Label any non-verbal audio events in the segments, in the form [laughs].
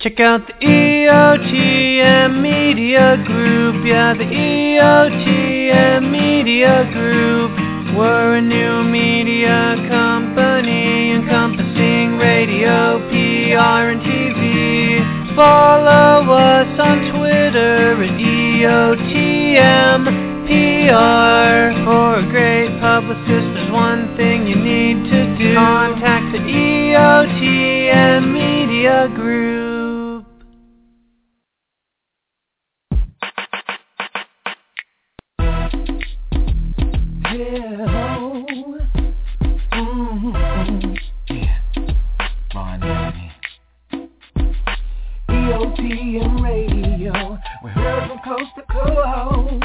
Check out the EOTM Media Group. Yeah, the EOTM Media Group. We're a new media company encompassing radio, PR, and TV. Follow us on Twitter at EOTM PR. For a great publicist, there's one thing you need to do. Contact the EOTM Media Group. To.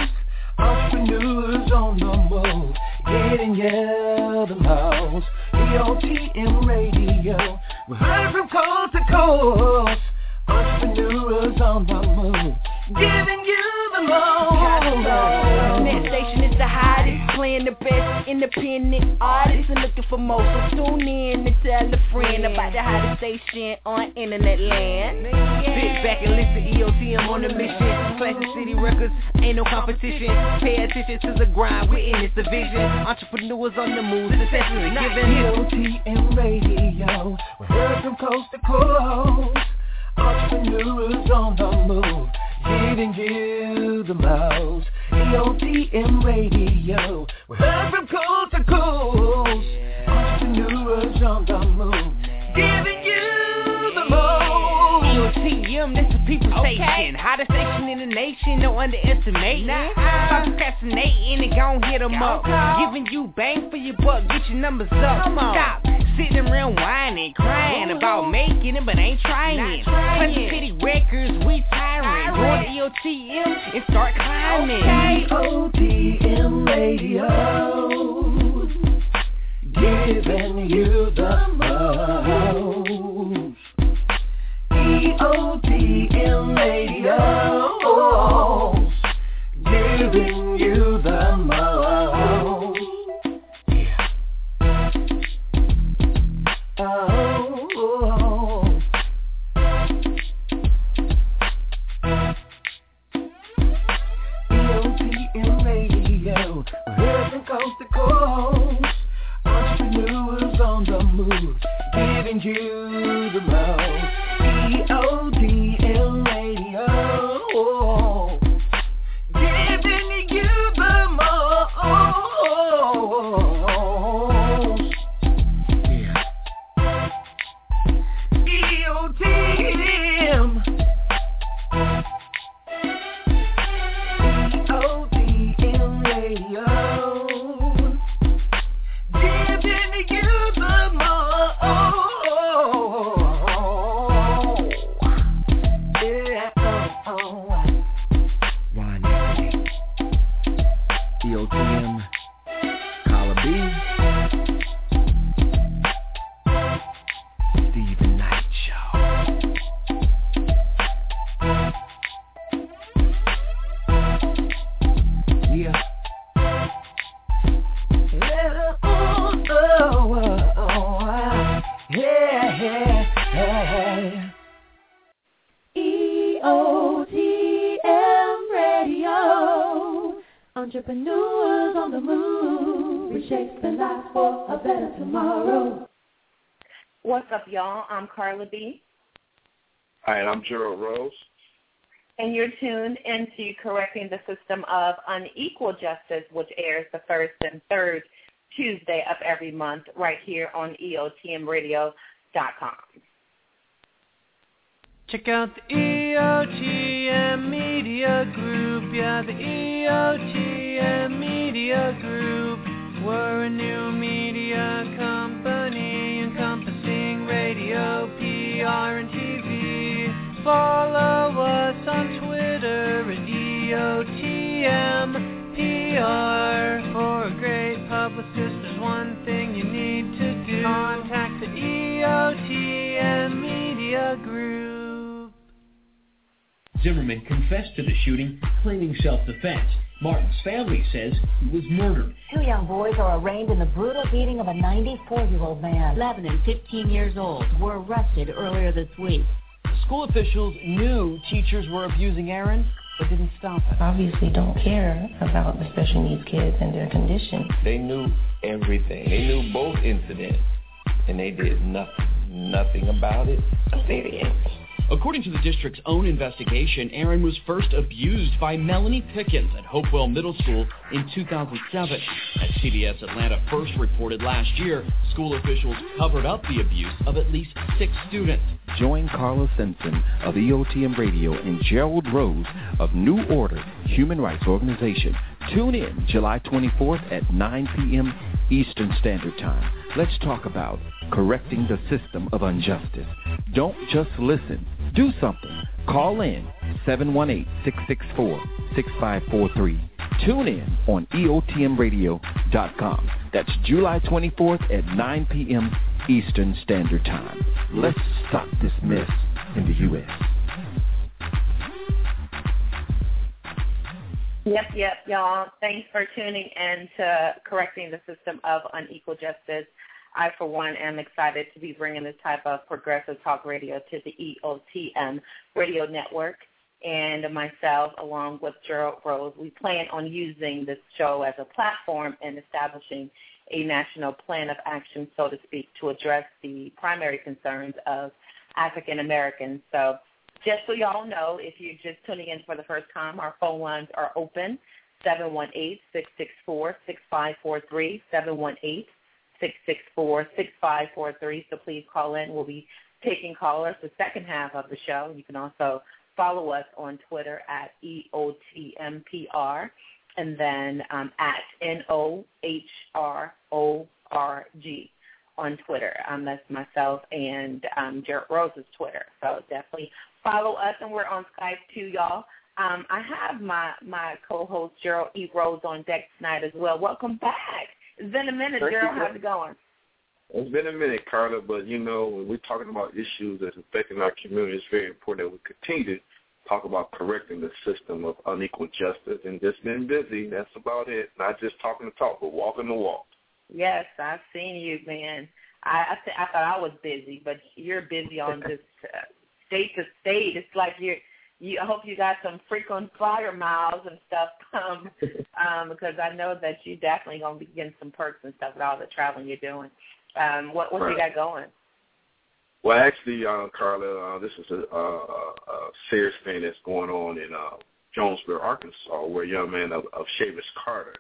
Entrepreneurs on the move, getting you the most. EOTM Radio, we heard from coast to coast. Entrepreneurs on the move, giving you the most. Station is the hottest, playing the best independent artists and looking for more. So tune in and tell a friend about the hottest station on internet land. Sit back and listen, to EOTM on the mission. Classic City Records, ain't no competition. Pay attention to the grind, we're in this division. Entrepreneurs on the move, success is a given. EOTM Radio, we heard from coast to coast. Entrepreneurs on the move, giving you the most. EOTM Radio, we heard from coast to coast. Entrepreneurs on the move, giving you the most. EOTM, this is people station. Hottest station in the nation, no underestimate. Stop procrastinating and gon' hit 'em up. Giving you bang for your buck, get your numbers up. Stop sitting around whining, crying about making it, but ain't trying. Classic City Records, we tiring. Go on EOTM and start climbing. EOTM Radio, giving you the most. EOTM Radio, giving you the most. To coast. Entrepreneurs on the move, giving you I'm Carla B, Hi, and I'm Gerald Rose. and you're tuned into Correcting the System of Unequal Justice, which airs the first and third Tuesday of every month right here on EOTMRadio.com. Check out the EOTM Media Group. Yeah, the EOTM Media Group. We're a new media company encompassing radio, PR, and TV. Follow us on Twitter at EOTMPR. For a great publicist, there's one thing you need to do. Contact the EOTM Media Group. Zimmerman confessed to the shooting, claiming self-defense. Martin's family says he was murdered. Two young boys are arraigned in the brutal beating of a 94-year-old man. 11 and 15 years old were arrested earlier this week. School officials knew teachers were abusing Aaron, but didn't stop it. Obviously don't care about the special needs kids and their condition. They knew everything. They knew both incidents, and they did nothing. Nothing about it. Very According to the district's own investigation, Aaron was first abused by Melanie Pickens at Hopewell Middle School in 2007. As CBS Atlanta first reported last year, school officials covered up the abuse of at least six students. Join Carla Simpson of EOTM Radio and Gerald Rose of New Order Human Rights Organization. Tune in July 24th at 9 p.m. Eastern Standard Time. Let's talk about correcting the system of injustice. Don't just listen. Do something. Call in 718-664-6543. Tune in on EOTMRadio.com. That's July 24th at 9 p.m. Eastern Standard Time. Let's stop this mess in the U.S. Yep, yep, y'all. Thanks for tuning in to correcting the system of unequal justice. I, for one, am excited to be bringing this type of progressive talk radio to the EOTM radio network. And myself, along with Gerald Rose, we plan on using this show as a platform and establishing a national plan of action, so to speak, to address the primary concerns of African Americans. So just so y'all know, if you're just tuning in for the first time, our phone lines are open, 718-664-6543, 718-664-6543. So please call in. We'll be taking callers the second half of the show. You can also follow us on Twitter at EOTMPR and then um, at N-O-H-R-O-R-G on Twitter. Um, that's myself and um, Gerald Rose's Twitter. So definitely follow us, and we're on Skype too, y'all. Um, I have my my co-host Gerald E. Rose on deck tonight as well. Welcome back. It's been a minute, Thank Gerald. How's it going? It's been a minute, Carla, but you know, when we're talking about issues that's affecting our community, it's very important that we continue to talk about correcting the system of unequal justice and just been busy. That's about it. Not just talking the talk, but walking the walk. Yes, I've seen you, man. I I, th- I thought I was busy, but you're busy on [laughs] this uh, state to state. It's like you're. You, I hope you got some frequent flyer miles and stuff, um, [laughs] um, because I know that you definitely gonna be getting some perks and stuff with all the traveling you're doing. Um, what what you got going? Well, actually, uh, Carla, uh, this is a, a, a serious thing that's going on in uh, Jonesboro, Arkansas, where a young man of, of Chavis Carter.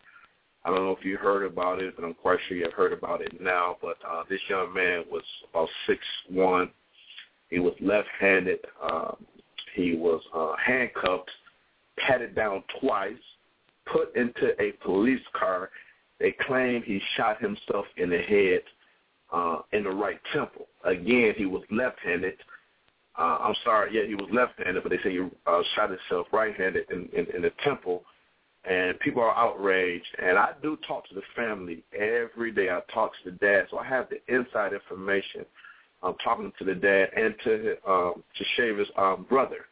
I don't know if you heard about it, but I'm quite sure you have heard about it now. But uh, this young man was about six one. He was left-handed. Um, he was uh, handcuffed, patted down twice, put into a police car. They claim he shot himself in the head uh, in the right temple. Again, he was left-handed. Uh, I'm sorry, yeah, he was left-handed, but they say he uh, shot himself right-handed in, in, in the temple. And people are outraged. And I do talk to the family every day. I talk to the dad, so I have the inside information. I'm talking to the dad and to um, to Shaver's um, brother.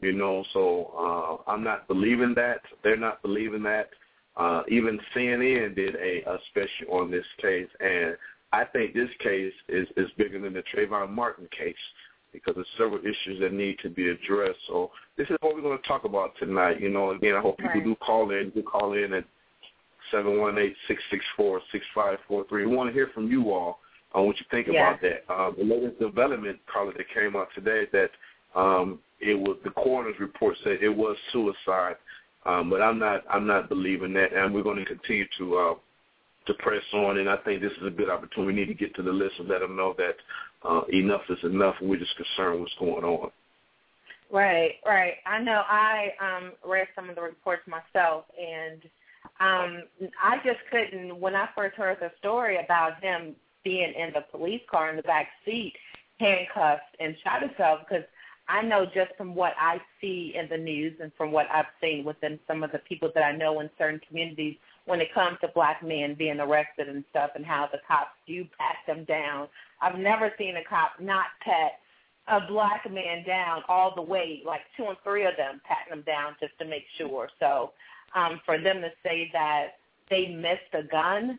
You know, so uh, I'm not believing that. They're not believing that. Uh, even CNN did a, a special on this case, and I think this case is, is bigger than the Trayvon Martin case because there's several issues that need to be addressed. So this is what we're going to talk about tonight. You know, again, I hope people Right. do call in. Do call in at seven one eight six six four six five four three. We want to hear from you all on what you think Yeah. about that. Um, the latest development, Carla, that came out today is that um, it was the coroner's report said it was suicide. Um, but I'm not I'm not believing that, and we're going to continue to uh, to press on. And I think this is a good opportunity. We need to get to the list and let them know that uh, enough is enough, we're just concerned what's going on. Right, right. I know. I um read some of the reports myself, and um I just couldn't. When I first heard the story about him being in the police car in the back seat, handcuffed and shot himself, because I know just from what I see in the news and from what I've seen within some of the people that I know in certain communities when it comes to black men being arrested and stuff and how the cops do pat them down. I've never seen a cop not pat a black man down all the way, like two and three of them patting him down just to make sure. So um, for them to say that they missed a gun,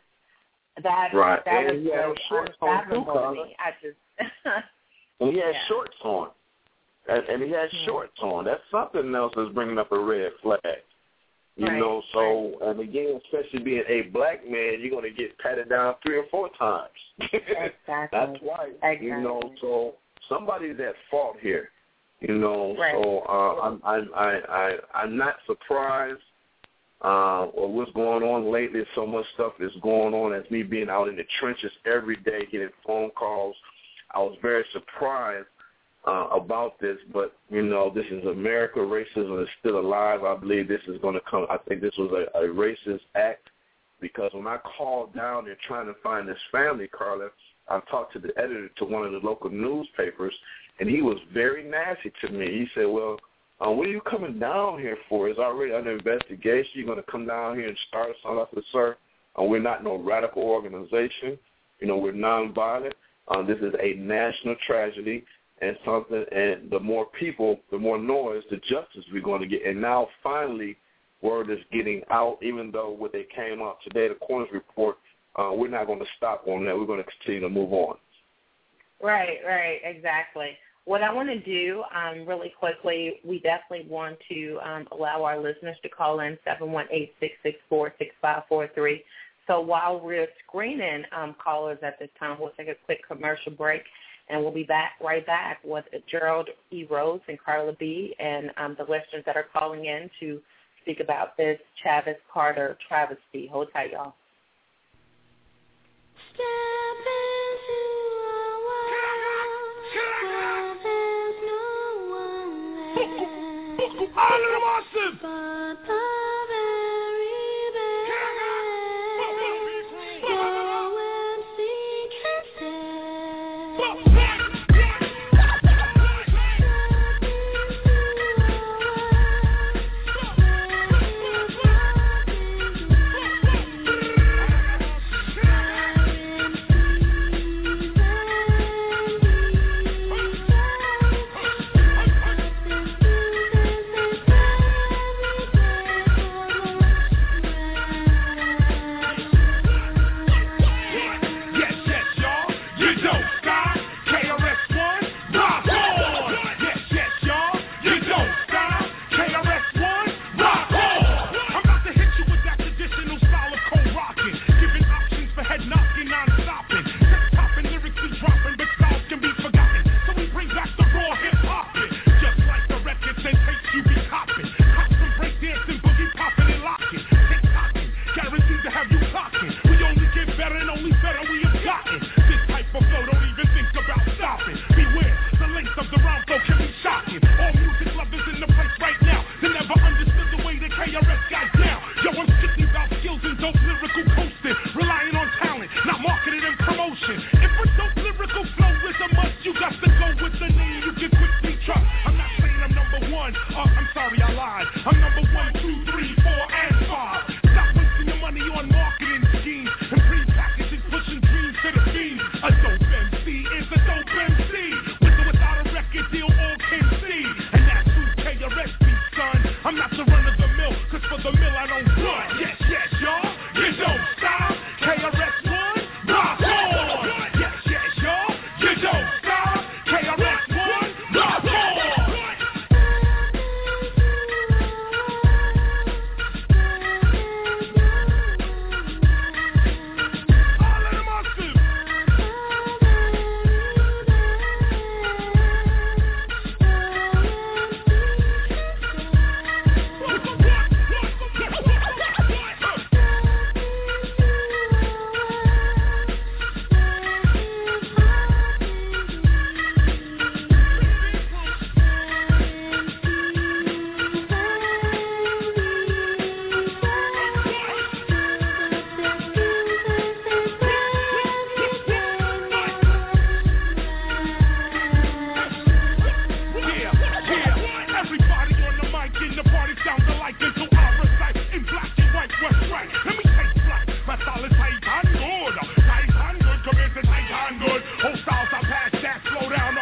that right. that and was really shorts on too, unfathomable to me. I just [laughs] and he had yeah. shorts on, and, and he had Mhm. shorts on. That's something else that's bringing up a red flag. You Right, know, so and again, especially being a black man, you're going to get patted down three or four times. [laughs] exactly. That's why. Exactly. You know, so somebody's at fault here. You know, Right. so uh, I'm I'm I, I I'm not surprised uh, or what's going on lately. So much stuff is going on as me being out in the trenches every day, getting phone calls. I was very surprised uh, about this, but you know, this is America. Racism is still alive. I believe this is going to come. I think this was a, a racist act because when I called down there trying to find this family, Carla, I talked to the editor to one of the local newspapers, and he was very nasty to me. He said, "Well, uh, what are you coming down here for? It's already under investigation. You're going to come down here and start something?" I said, "Sir, uh, we're not no radical organization. You know, we're nonviolent. Uh, this is a national tragedy." And something, and the more people, the more noise, the justice we're going to get. And now, finally, word is getting out. Even though what they came out today, the Coroner's report, uh, we're not going to stop on that. We're going to continue to move on. Right, right, exactly. What I want to do um, really quickly, we definitely want to um, allow our listeners to call in seven one eight six six four six five four three. So while we're screening um, callers at this time, we'll take a quick commercial break, and we'll be back right back with Gerald E. Rose and Carla B. and um, the listeners that are calling in to speak about this Chavis Carter travesty. Hold tight, y'all. All of the.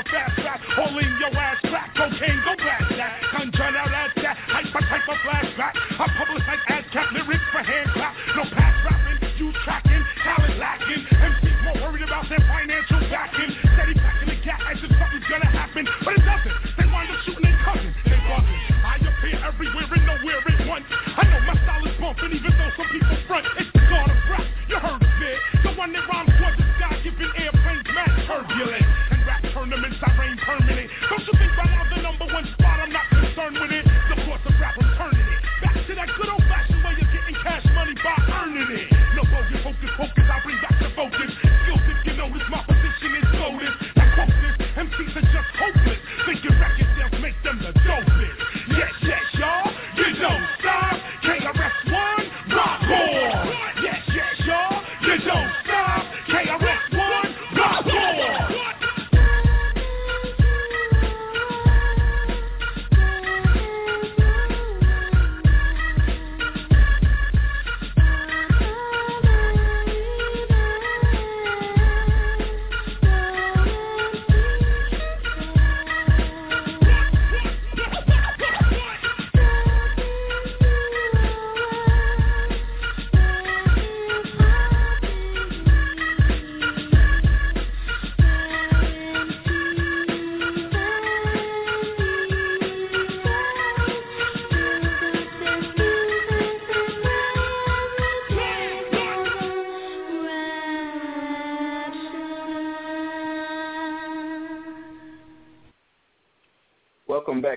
fast, in holding your ass back. Cocaine, go back, that. Conjure that, that, hyper, hyper, flash.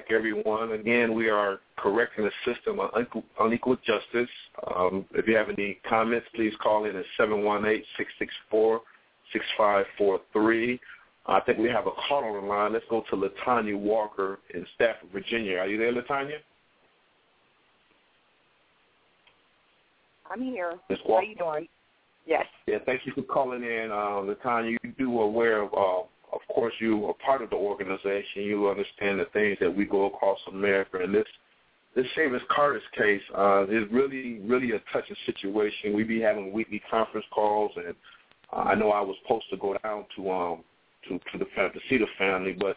Back, everyone. Again, we are correcting the system on unequal justice. Um, if you have any comments, please call in at 718-664-6543. I think we have a call on the line. Let's go to Latanya Walker in Stafford, Virginia. Are you there, Latanya? I'm here. Ms. How you doing? Yes. Yeah, thank you for calling in, uh, Latanya. You do aware of uh, of course, you are part of the organization. You understand the things that we go across America, and this this Chavis Carter's case uh, is really, really a touching situation. We be having weekly conference calls, and uh, I know I was supposed to go down to um to to the to see the family, but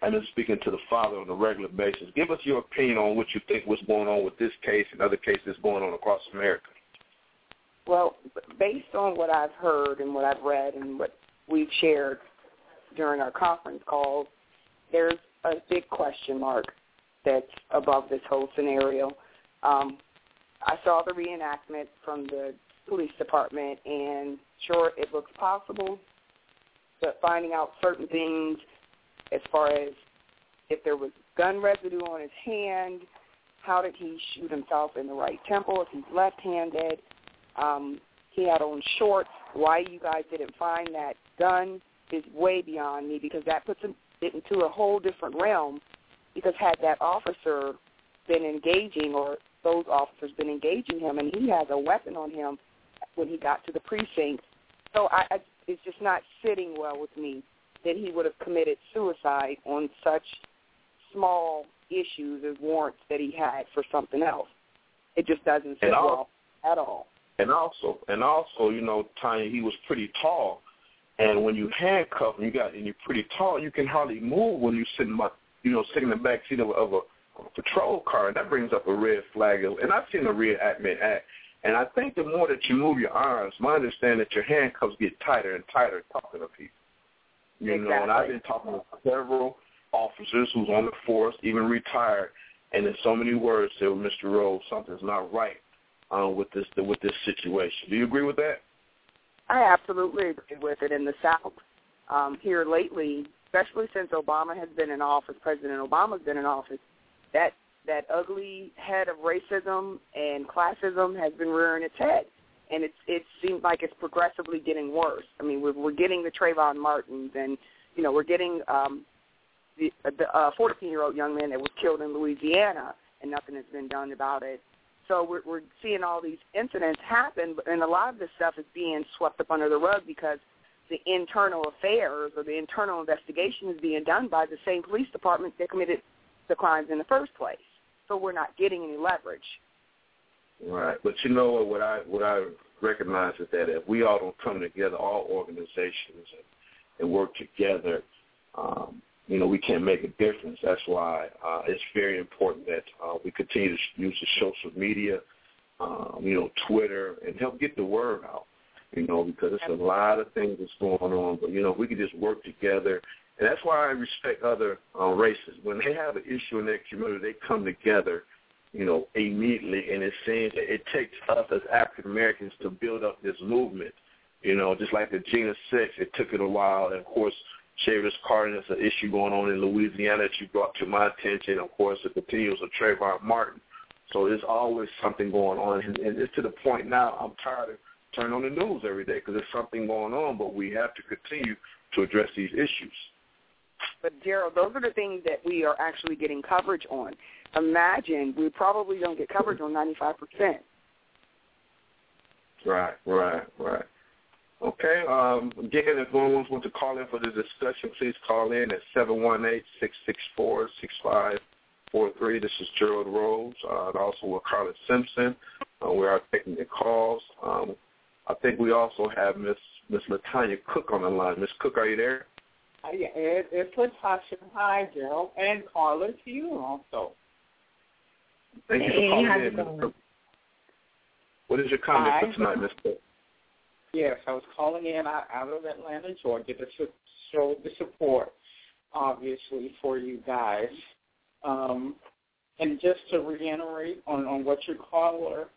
I've been speaking to the father on a regular basis. Give us your opinion on what you think was going on with this case and other cases going on across America. Well, based on what I've heard and what I've read and what we've shared during our conference calls, there's a big question mark that's above this whole scenario. Um, I saw the reenactment from the police department, and sure, it looks possible, but finding out certain things as far as if there was gun residue on his hand, how did he shoot himself in the right temple if he's left-handed, um, he had on shorts, why you guys didn't find that gun is way beyond me because that puts it into a whole different realm. Because had that officer been engaging or those officers been engaging him, and he has a weapon on him when he got to the precinct, so I, I it's just not sitting well with me that he would have committed suicide on such small issues as warrants that he had for something else. It just doesn't sit well at all. And also, and also, you know, Tanya, he was pretty tall, and when you handcuff and you got and you're pretty tall, you can hardly move when you're sitting, by, you know, sitting in the back seat of, a, of a patrol car, and that brings up a red flag. And I've seen a reenactment, and I think the more that you move your arms, my understanding that your handcuffs get tighter and tighter talking to people. You exactly. know, and I've been talking to several officers who's on the force, even retired, and in so many words said, well, "Mr. Rose, something's not right uh, with this with this situation." Do you agree with that? I absolutely agree with it. In the South, um, here lately, especially since Obama has been in office, President Obama's been in office, that that ugly head of racism and classism has been rearing its head, and it's it seems like it's progressively getting worse. I mean, we're, we're getting the Trayvon Martins, and you know, we're getting um, the the uh, 14-year-old young man that was killed in Louisiana, and nothing has been done about it. So we're, we're seeing all these incidents happen, and a lot of this stuff is being swept up under the rug because the internal affairs or the internal investigation is being done by the same police department that committed the crimes in the first place. So we're not getting any leverage. Right, but you know what? What I what I recognize is that if we all don't come together, all organizations, and, and work together, um, you know, we can't make a difference. That's why uh, it's very important that uh, we continue to use the social media, um, you know, Twitter, and help get the word out. You know, because there's a lot of things that's going on. But you know, we can just work together, and that's why I respect other uh, races. When they have an issue in their community, they come together. You know, immediately, and it seems that it takes us as African Americans to build up this movement. You know, just like the Jena Six, it took it a while, and of course Chavis Carter. There's an issue going on in Louisiana that you brought to my attention. Of course, it continues with Trayvon Martin. So there's always something going on, and, and it's to the point now. I'm tired of turning on the news every day because there's something going on, but we have to continue to address these issues. But Gerald, those are the things that we are actually getting coverage on. Imagine we probably don't get coverage on 95%. Right, right, right. Okay. Um, again, if anyone wants to call in for the discussion, please call in at 718-664-6543. This is Gerald Rose, uh, and also with Carla Simpson. Uh, we are taking the calls. Um, I think we also have Miss Miss Latanya Cook on the line. Miss Cook, are you there? Uh, yeah, it, it's Latasha. Hi, Gerald, and Carla to you also. Thank you for calling in, Ms. Cook. What is your comment Hi. for tonight, Miss Cook? Yes, I was calling in out, of Atlanta, Georgia, to show the support, obviously, for you guys. Um, and just to reiterate on, on what your caller,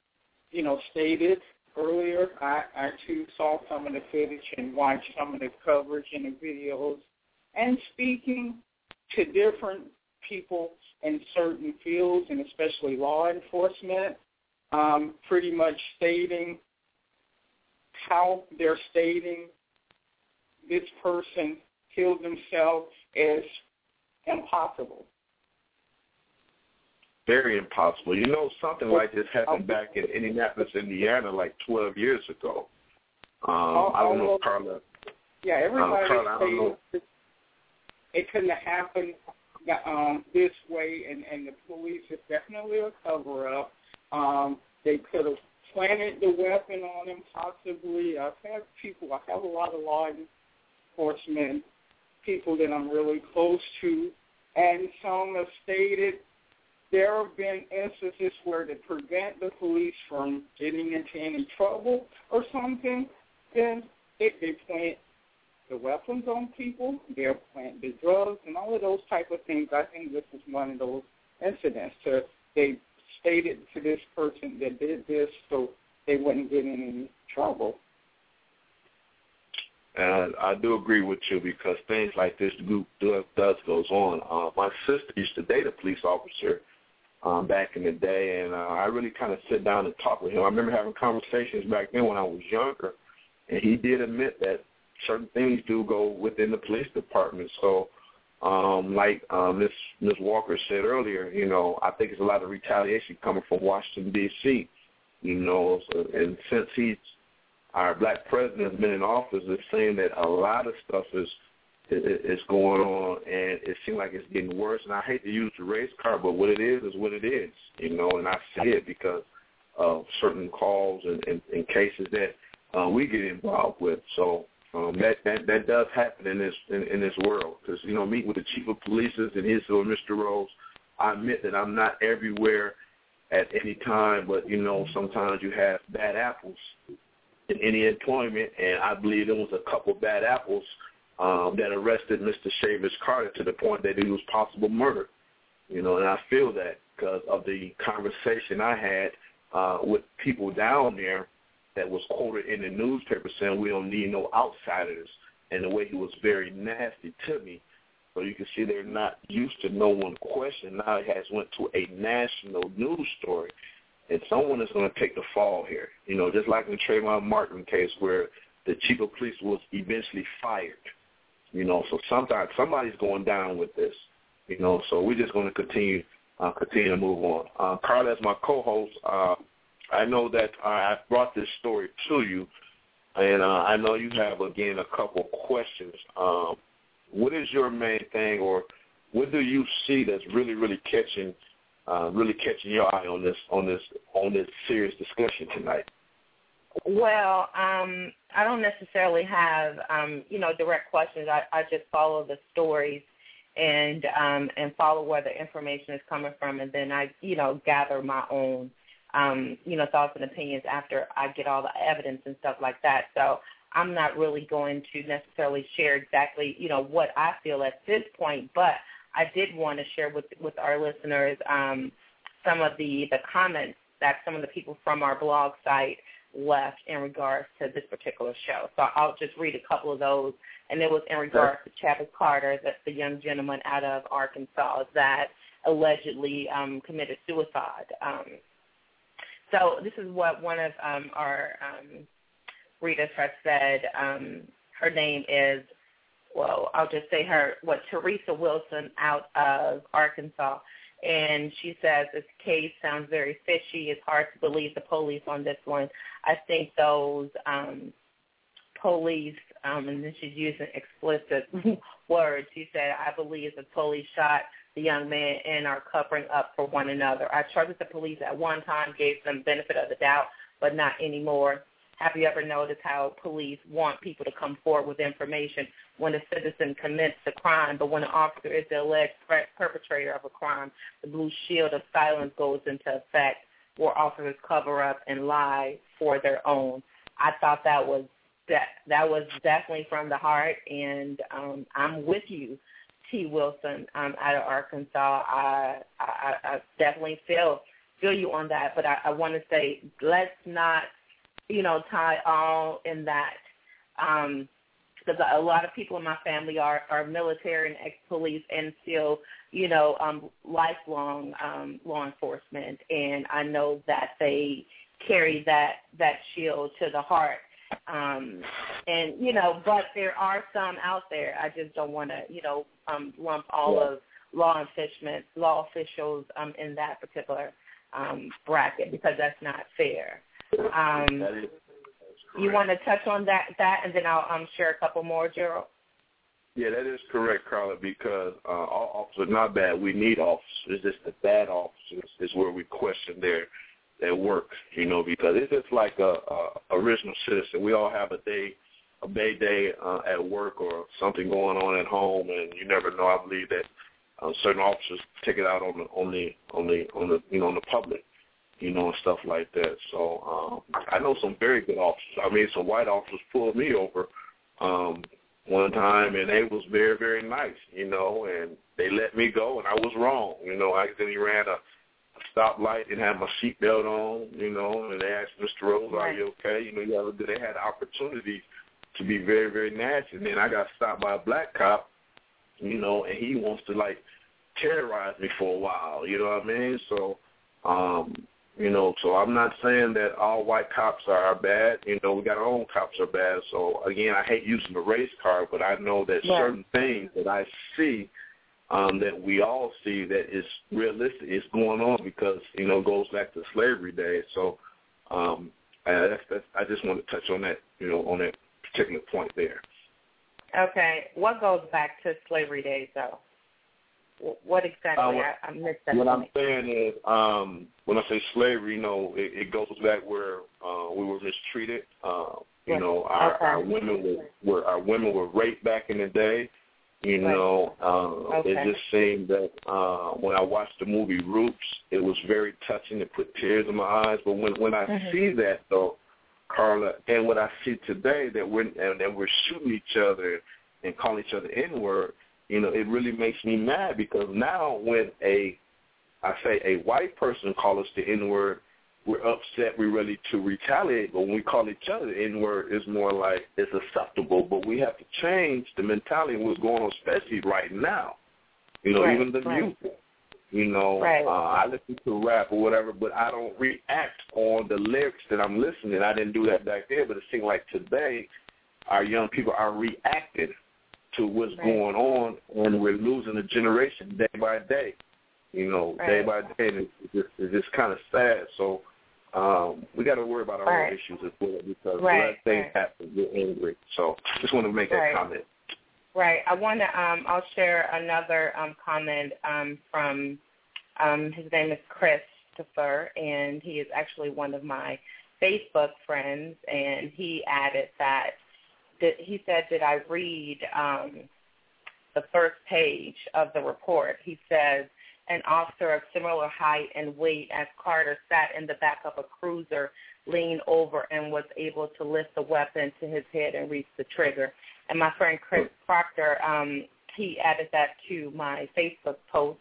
you know, stated earlier, I, I too saw some of the footage and watched some of the coverage and the videos, and speaking to different people in certain fields, and especially law enforcement, um, pretty much stating how they're stating this person killed themselves is impossible. Very impossible. You know, something like this happened back in Indianapolis, Indiana, like 12 years ago. Um, I don't know, Carla. Yeah, everybody um, Carla, know. it couldn't have happened um, this way, and, and the police is definitely a cover-up. Um, they could have planted the weapon on him, possibly. I've had people, I have a lot of law enforcement people that I'm really close to, and some have stated there have been instances where to prevent the police from getting into any trouble or something, then they, they plant the weapons on people, they'll plant the drugs, and all of those type of things. I think this is one of those incidents. To, they stated to this person that did this so they wouldn't get in any trouble. And I do agree with you because things like this do, do, does goes on. Uh, my sister used to date a police officer um, back in the day, and uh, I really kind of sit down and talk with him. I remember having conversations back then when I was younger, and he did admit that certain things do go within the police department. So, um, like um, Ms. Ms. Walker said earlier, you know, I think it's a lot of retaliation coming from Washington D.C. You know, and since he's our black president has been in office is saying that a lot of stuff is is going on, and it seems like it's getting worse. And I hate to use the race card, but what it is is what it is, you know. And I see it because of certain calls and, and, and cases that uh, we get involved with. So um, that that that does happen in this in, in this world. Because you know, meet with the chief of police and his or Mr. Rose. I admit that I'm not everywhere at any time, but you know, sometimes you have bad apples in any employment, and I believe there was a couple bad apples um, that arrested Mr. Chavis Carter to the point that he was possible murder. You know, and I feel that because of the conversation I had uh, with people down there that was quoted in the newspaper saying we don't need no outsiders, and the way he was very nasty to me. So you can see they're not used to no one question. Now it has went to a national news story and someone is going to take the fall here. You know, just like in the Trayvon Martin case where the chief of police was eventually fired. You know, so sometimes somebody's going down with this. You know, so we're just going to continue uh, continue to move on. Uh, Carla, as my co-host, uh, I know that uh, I brought this story to you, and uh, I know you have again a couple questions. Um, what is your main thing, or what do you see that's really, really catching uh, really catching your eye on this on this on this serious discussion tonight? Well, um, I don't necessarily have um, you know direct questions. I, I just follow the stories and um, and follow where the information is coming from, and then I you know gather my own um, you know thoughts and opinions after I get all the evidence and stuff like that. So I'm not really going to necessarily share exactly you know what I feel at this point, but I did want to share with with our listeners um, some of the the comments that some of the people from our blog site left in regards to this particular show. So I'll just read a couple of those, and it was in regards to Chavis Carter, that's the young gentleman out of Arkansas that allegedly um, committed suicide. Um, so this is what one of um, our um, readers has said. Um, her name is well, I'll just say her, what, Teresa Wilson out of Arkansas. And she says this case sounds very fishy. It's hard to believe the police on this one. I think those um, police, um, and then she's using explicit [laughs] words. She said, I believe the police shot the young man and are covering up for one another. I trusted the police at one time, gave them benefit of the doubt, but not anymore. Have you ever noticed how police want people to come forward with information when a citizen commits a crime, but when an officer is the alleged perpetrator of a crime, the blue shield of silence goes into effect where officers cover up and lie for their own. I thought that was that that was definitely from the heart, and um, I'm with you, T. Wilson, um, out of Arkansas. I, I I definitely feel feel you on that, but I, I want to say let's not, you know, tie all in that. Um, because a lot of people in my family are are military and ex-police and still, you know, um, lifelong um, law enforcement, and I know that they carry that that shield to the heart. Um, and you know, but there are some out there. I just don't want to, you know, um, lump all Yeah. of law enforcement, law officials um, in that particular um, bracket because that's not fair. Um, That is you want to touch on that, that, and then I'll um, share a couple more, Gerald. Yeah, that is correct, Carla, because uh, all officers not bad. We need officers. It's just the bad officers is where we question their their work, you know, because it's just like a, a original citizen. We all have a day, a bad day uh, at work or something going on at home, and you never know. I believe that uh, certain officers take it out on the on the on the on the you know on the public, you know, and stuff like that. So um, I know some very good officers. I mean, some white officers pulled me over. Um, one time, and they was very, very nice, you know, and they let me go, and I was wrong, you know. I accidentally ran a stoplight, didn't have my seatbelt on, you know, and they asked Mr. Rose, "Are you okay?" You know, you have, they had opportunities to be very, very nasty, and then I got stopped by a black cop, you know, and he wants to like terrorize me for a while, you know what I mean? So, um, you know, so I'm not saying that all white cops are bad. You know, we got our own cops are bad. So again, I hate using the race card, but I know that Right. certain things that I see um, that we all see that is realistic is going on because you know it goes back to slavery days. So um, I, that's, that's, I just want to touch on that, you know, on that particular point there. Okay, what goes back to slavery days, though? What exactly? Uh, I, I missed that. What I'm saying is, um, when I say slavery, you know, it, it goes back where uh, we were mistreated. Uh, you Yes. know, our, Okay. our women were, were our women were raped back in the day. You Right. know, uh, Okay. it just seemed that uh, when I watched the movie Roots, it was very touching. It put tears in my eyes. But when when I Mhm. see that though, Carla, and what I see today that we're and that we're shooting each other and calling each other N word, you know, it really makes me mad because now when a I say a white person calls us the N word, we're upset, we're ready to retaliate. But when we call each other the N word, it's more like it's acceptable. But we have to change the mentality of what's going on, especially right now. You know, Right, even the right. music. You know, Right. uh, I listen to rap or whatever, but I don't react on the lyrics that I'm listening. I didn't do that back then, but it seems like today our young people are reacting to what's Right. going on, and we're losing a generation day by day. You know, day by day, and it's just it's just kind of sad. So um, we got to worry about our Right. own issues as well because Right, when things right. happen, we're angry. So just want to make that comment. Right. I want to. Um, I'll share another um, comment um, from. Um, his name is Christopher, and he is actually one of my Facebook friends. And he added that. that he said, "Did I read um, the first page of the report?" He says. An officer of similar height and weight as Carter sat in the back of a cruiser, leaned over, and was able to lift the weapon to his head and reach the trigger. And my friend Chris Proctor, um, he added that to my Facebook post.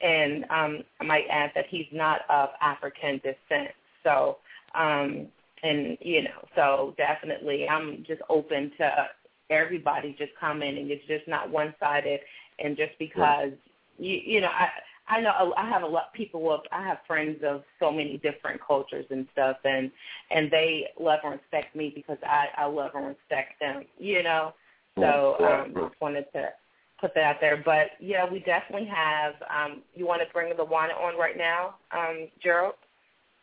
And um, I might add that he's not of African descent. So, um, and you know, so definitely, I'm just open to everybody just commenting. It's just not one-sided, and just because you, you know, I. I know I have a lot people of I have friends of so many different cultures and stuff and and they love and respect me because I I love and respect them, you know. So um just wanted to put that out there. But yeah, we definitely have um you want to bring Lawana on right now, um, Gerald?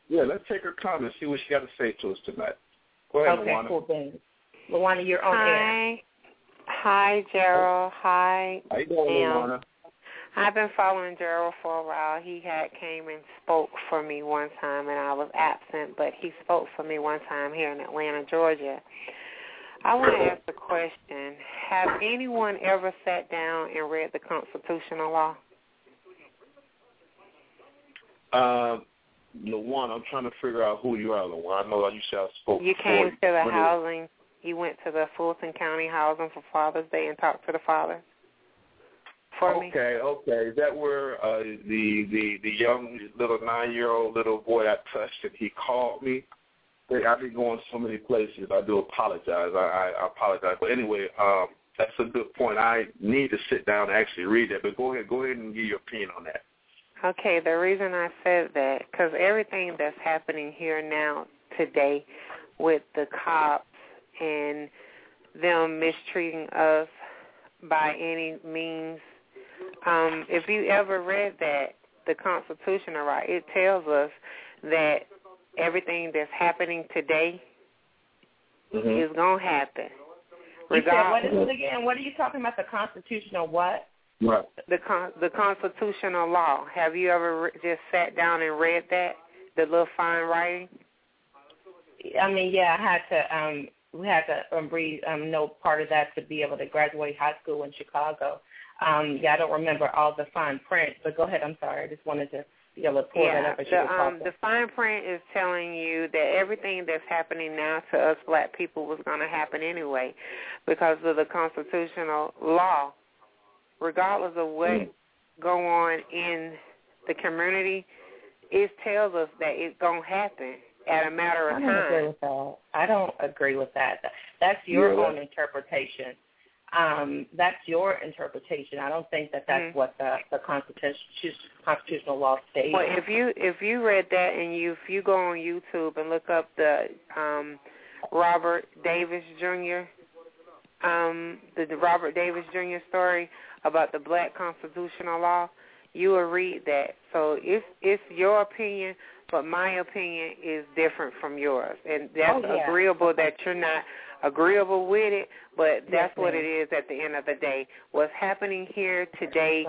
Yeah, let's take her comment, see what she got to say to us tonight. Go ahead, okay, Luana. cool thing. Lawana, you're on air. Hi. Hi, Gerald. Hi. How you doing, Luana? I've been following Gerald for a while. He had came and spoke for me one time, and I was absent, but he spoke for me one time here in Atlanta, Georgia. I want to ask a question. Have anyone ever sat down and read the constitutional law? Um, Luana, I'm trying to figure out who you are, Luana. I know you said I spoke You before. came to the housing. You went to the Fulton County Housing for Father's Day and talked to the father for me. Okay, okay. Is that where uh, the the the young little nine year old little boy I touched and he called me? I've been going so many places. I do apologize. I, I apologize. But anyway, um, that's a good point. I need to sit down and actually read that. But go ahead, go ahead and give your opinion on that. Okay, the reason I said that because everything that's happening here now today with the cops and them mistreating us by any means. Um, if you ever read that, the Constitution, right, it tells us that everything that's happening today mm-hmm. is going to happen. You said, what is it again? What are you talking about? The constitutional what? Right. The con- the constitutional law. Have you ever re- just sat down and read that? The little fine writing. I mean, yeah, I had to. um We had to um, read um, know part of that to be able to graduate high school in Chicago. Um Yeah, I don't remember all the fine print, but go ahead. I'm sorry. I just wanted to be able to pull yeah, that up. As the, um, the fine print is telling you that everything that's happening now to us black people was going to happen anyway because of the constitutional law. Regardless of what mm. go on in the community, it tells us that it's going to happen at a matter of I don't time. Agree with that. I don't agree with that. That's your yeah. own interpretation. Um, that's your interpretation. I don't think that that's mm-hmm. what the, the constitution, constitutional law states. Well, if you if you read that and you if you go on YouTube and look up the um, Robert Davis Jr. Um, the, the Robert Davis Jr. story about the Black constitutional law, you will read that. So it's it's your opinion, but my opinion is different from yours, and that's oh, yeah. agreeable that you're not agreeable with it, but that's yes, what it is at the end of the day. What's happening here today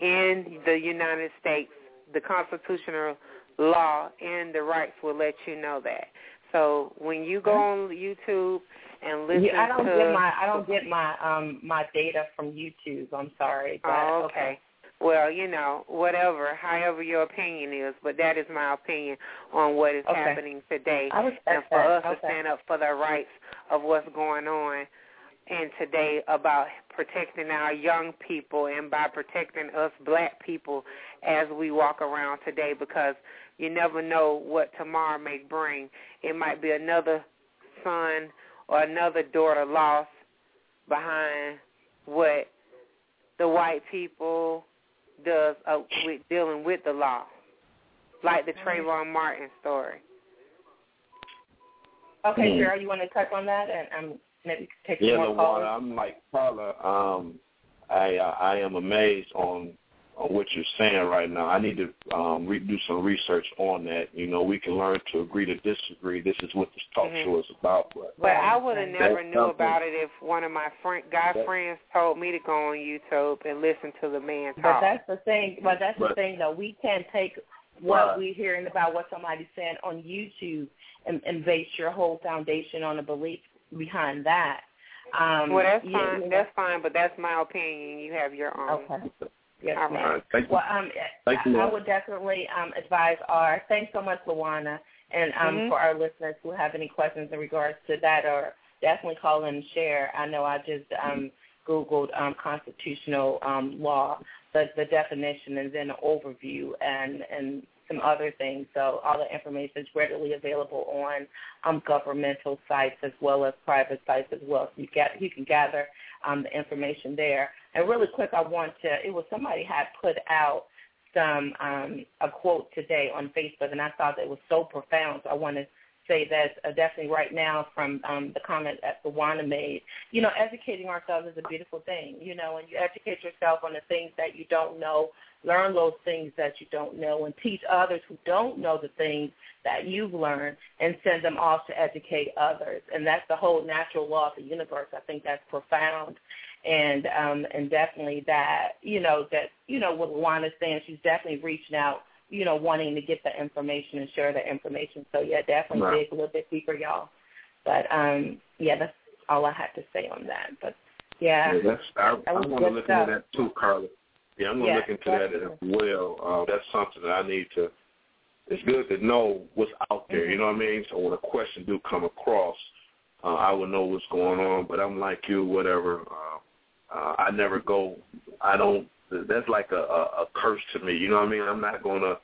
in the United States, the constitutional law and the rights will let you know that. So when you go on YouTube and listen yeah, I don't to get my I don't get my um my data from YouTube. I'm sorry. But, oh, okay. okay. Well, you know, whatever, however your opinion is, but that is my opinion on what is okay. happening today, and for that. us okay. to stand up for the rights of what's going on and today about protecting our young people and by protecting us black people as we walk around today because you never know what tomorrow may bring. It might be another son or another daughter lost behind what the white people does uh, with dealing with the law, like the Trayvon Martin story. Okay. Cheryl, you want to touch on that and um, maybe take yeah, more calls? Yeah, I'm like Carla. Um, I uh, I am amazed on on what you're saying right now. I need to um, re- do some research on that. You know, we can learn to agree to disagree. This is what this talk mm-hmm. show is about. But, but I would have never knew about it if one of my friend, guy that, friends told me to go on YouTube and listen to the man talk. But that's the thing. But that's but, the thing, though. We can't take what we're hearing about what somebody's saying on YouTube and, and base your whole foundation on a belief behind that. Um, well, that's yeah, fine. That's fine, but that's my opinion. You have your own. Okay. Yes, All right. Thank you. Well, um, Thank you. I would definitely um, advise our. Thanks so much, Luana, and um, mm-hmm. for our listeners who have any questions in regards to that, or definitely call and share. I know I just um, googled um, constitutional um, law, the, the definition, and then an overview, and and some other things. So all the information is readily available on um, governmental sites as well as private sites as well. So you get you can gather um, the information there. And really quick, I want to. It was somebody had put out some um, a quote today on Facebook, and I thought that it was so profound. So I want to say that uh, definitely right now from um, the comment that Luana made. You know, educating ourselves is a beautiful thing. You know, and you educate yourself on the things that you don't know, learn those things that you don't know, and teach others who don't know the things that you've learned, and send them off to educate others. And that's the whole natural law of the universe. I think that's profound. And um and definitely that you know that you know what Luana's saying she's definitely reaching out you know wanting to get the information and share the information. So yeah definitely right. dig a little bit deeper y'all. But um yeah that's all I had to say on that. But yeah, yeah that's I, that I'm going to look into that too Carla yeah I'm to yeah, look into that as well uh, that's something that I need to it's good to know what's out there mm-hmm. you know what I mean so when a question do come across uh, I would know what's going on but I'm like you whatever uh, uh, I never go. I don't. That's like a, a, a curse to me. You know what I mean? I'm not gonna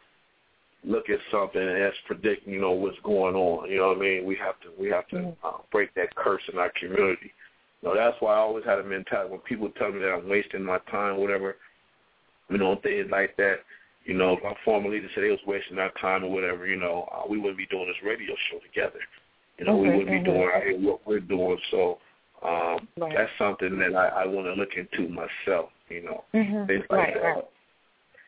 look at something and that's predicting, you know, what's going on. You know what I mean? We have to we have to Mm-hmm. uh, break that curse in our community. You know, that's why I always had a mentality when people tell me that I'm wasting my time, whatever. You know, things like that. You know, if our former leaders said they was wasting our time or whatever, you know, uh, we wouldn't be doing this radio show together. You know, we wouldn't be doing out here what we're doing. So um, Right. that's something that I, I want to look into myself. You know, Mhm. things like Right, that. right.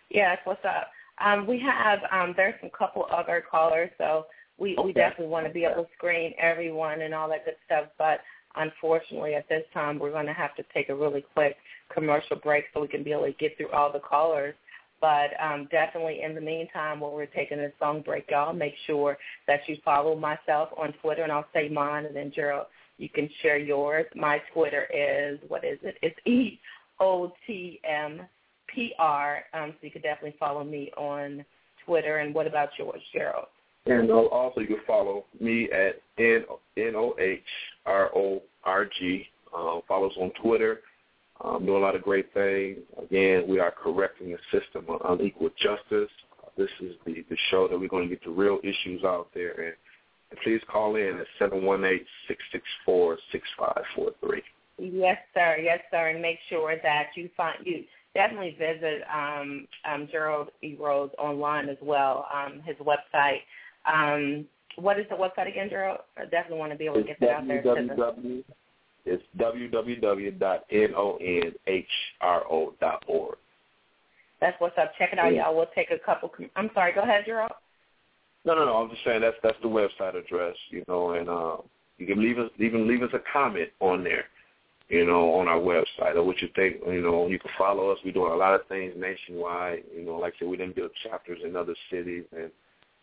Yeah, that's what's up. Um, we have um, there's some couple other callers, so we, we definitely want to be able to screen everyone and all that good stuff. But unfortunately, at this time, we're going to have to take a really quick commercial break so we can be able to get through all the callers. But um, definitely in the meantime, while we're taking this song break, y'all make sure that you follow myself on Twitter, and I'll say mine, and then Gerald, you can share yours. My Twitter is what is it? It's E O T M P R. Um, so you could definitely follow me on Twitter. And what about yours, Gerald? And uh, also you can follow me at N O H R O R G. Uh, follow us on Twitter. Um, doing a lot of great things. Again, we are correcting the system on unequal justice. This is the, the show that we're going to get the real issues out there. And, and please call in at seven one eight six six four six five four three. Yes, sir. Yes, sir. And make sure that you find you definitely visit um, um, Gerald E. Rose online as well. Um, his website. Um, what is the website again, Gerald? I definitely want to be able to get that out there. Www. It's www.nohro.org. that's what's up. Check it out, y'all. We'll take a couple. I'm sorry. Go ahead, Gerald. No, no, no. I'm just saying that's that's the website address, you know, and uh, you can leave us even leave us a comment on there, you know, on our website or what you think. You know, you can follow us. We're doing a lot of things nationwide. You know, like I said, we didn't build chapters in other cities, and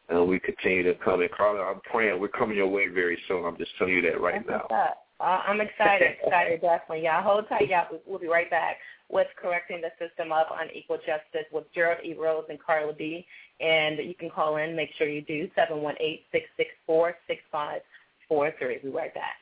and we continue to come. And Carla, I'm praying we're coming your way very soon. I'm just telling you that right That's now. up. Uh, I'm excited, [laughs] excited, definitely. Y'all hold tight, y'all. We- We'll be right back with Correcting the System of Unequal Justice with Gerald E. Rose and Carla B. And you can call in, make sure you do, 718-664-6543. We'll be right back.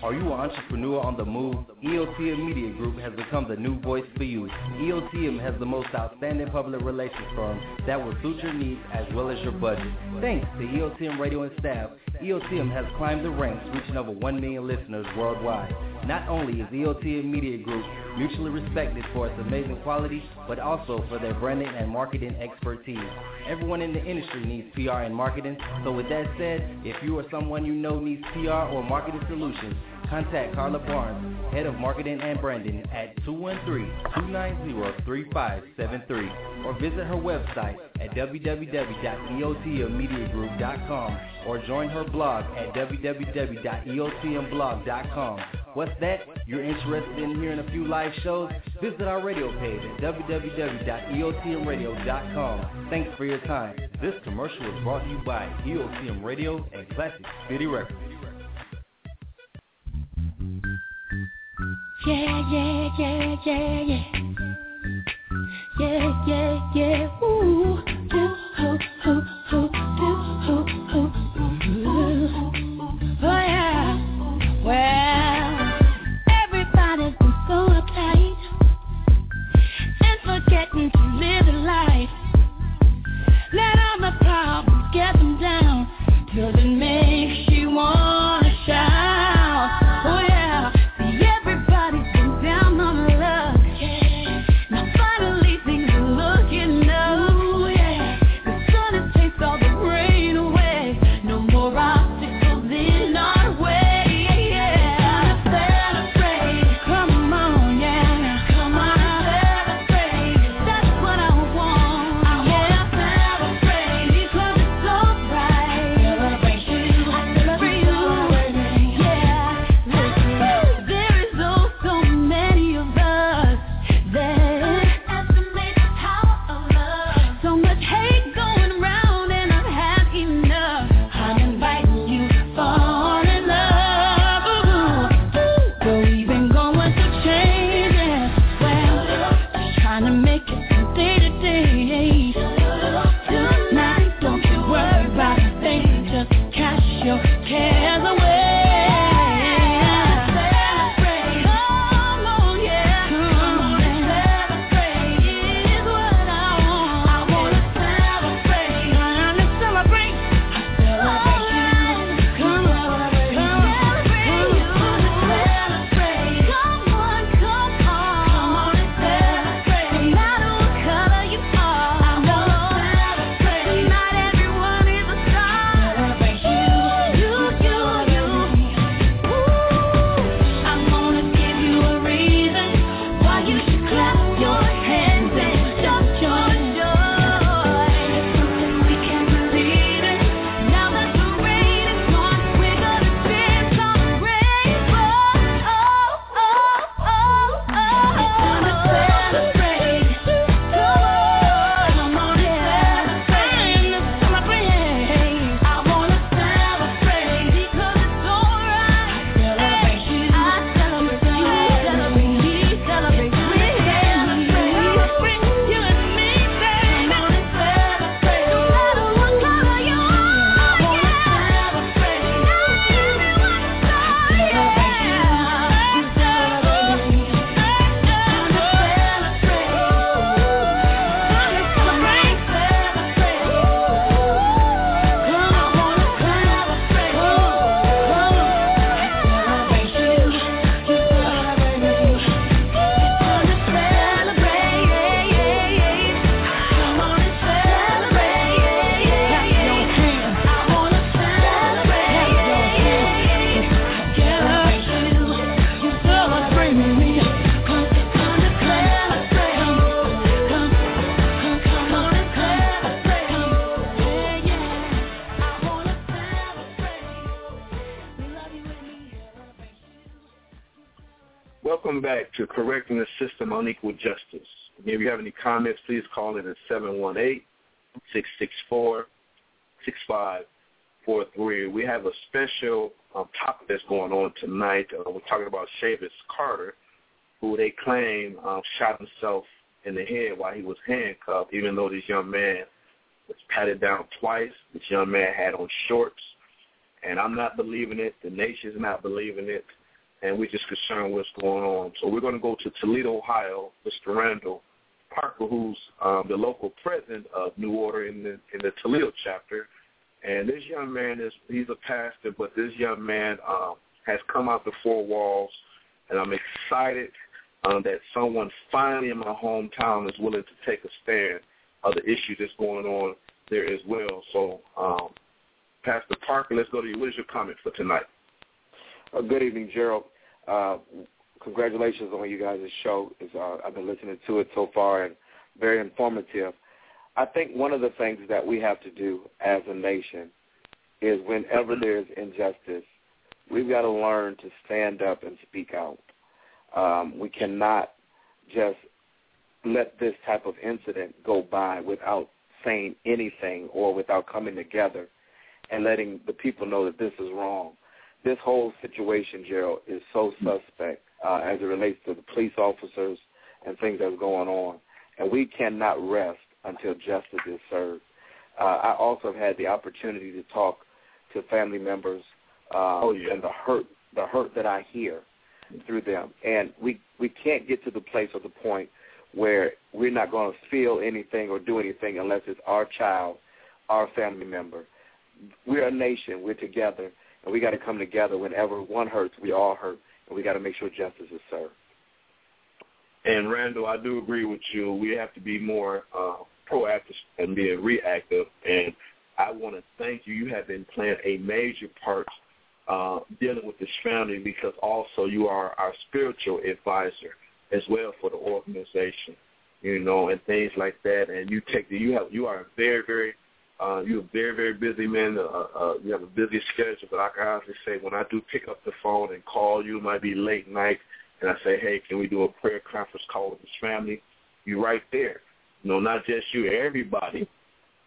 Are you an entrepreneur on the move? EOTM Media Group has become the new voice for you. EOTM has the most outstanding public relations firm that will suit your needs as well as your budget. Thanks to EOTM Radio and staff, EOTM has climbed the ranks, reaching over 1 million listeners worldwide. Not only is EOTM Media Group mutually respected for its amazing quality, but also for their branding and marketing expertise. Everyone in the industry needs PR and marketing, so with that said, if you or someone you know needs PR or marketing solutions, contact Carla Barnes, Head of Marketing and Branding at 213-290-3573 or visit her website at www.eotmmediagroup.com or join her blog at www.eotmblog.com. What's that? You're interested in hearing a few live shows? Visit our radio page at www.eotmradio.com. Thanks for your time. This commercial is brought to you by EOTM Radio and Classic City Records. Yeah, yeah, yeah, yeah, yeah. Yeah, yeah, yeah. Ooh, do, ho, ho, welcome back to Correcting the System on Equal Justice. If you have any comments, please call in at 718-664-6543. We have a special um, topic that's going on tonight. Uh, we're talking about Chavis Carter, who they claim um, shot himself in the head while he was handcuffed, even though this young man was patted down twice. This young man had on shorts. And I'm not believing it. The nation's not believing it. And we're just concerned what's going on. So we're going to go to Toledo, Ohio, Mr. Randall Parker, who's um, the local president of New Order in the in the Toledo chapter. And this young man is he's a pastor, but this young man um, has come out the four walls, and I'm excited um, that someone finally in my hometown is willing to take a stand of the issue that's going on there as well. So, um, Pastor Parker, let's go to you. What is your comment for tonight? Uh, good evening, Gerald. Uh, congratulations on you guys' show. Uh, I've been listening to it so far and very informative. I think one of the things that we have to do as a nation is whenever there's injustice, we've got to learn to stand up and speak out. Um, we cannot just let this type of incident go by without saying anything or without coming together and letting the people know that this is wrong. This whole situation, Gerald, is so suspect uh, as it relates to the police officers and things that's going on. And we cannot rest until justice is served. Uh, I also have had the opportunity to talk to family members um, oh, yeah. and the hurt the hurt that I hear through them. And we we can't get to the place or the point where we're not going to feel anything or do anything unless it's our child, our family member. We're a nation. We're together, and we got to come together. Whenever one hurts, we all hurt, and we got to make sure justice is served. And Randall, I do agree with you. We have to be more uh, proactive and be reactive. And I want to thank you. You have been playing a major part uh, dealing with this family because also you are our spiritual advisor as well for the organization, you know, and things like that. And you take the you have you are very very uh, you're a very very busy man. Uh, uh, you have a busy schedule, but I can honestly say when I do pick up the phone and call you, it might be late night, and I say, hey, can we do a prayer conference call with this family? You're right there. You know, not just you, everybody,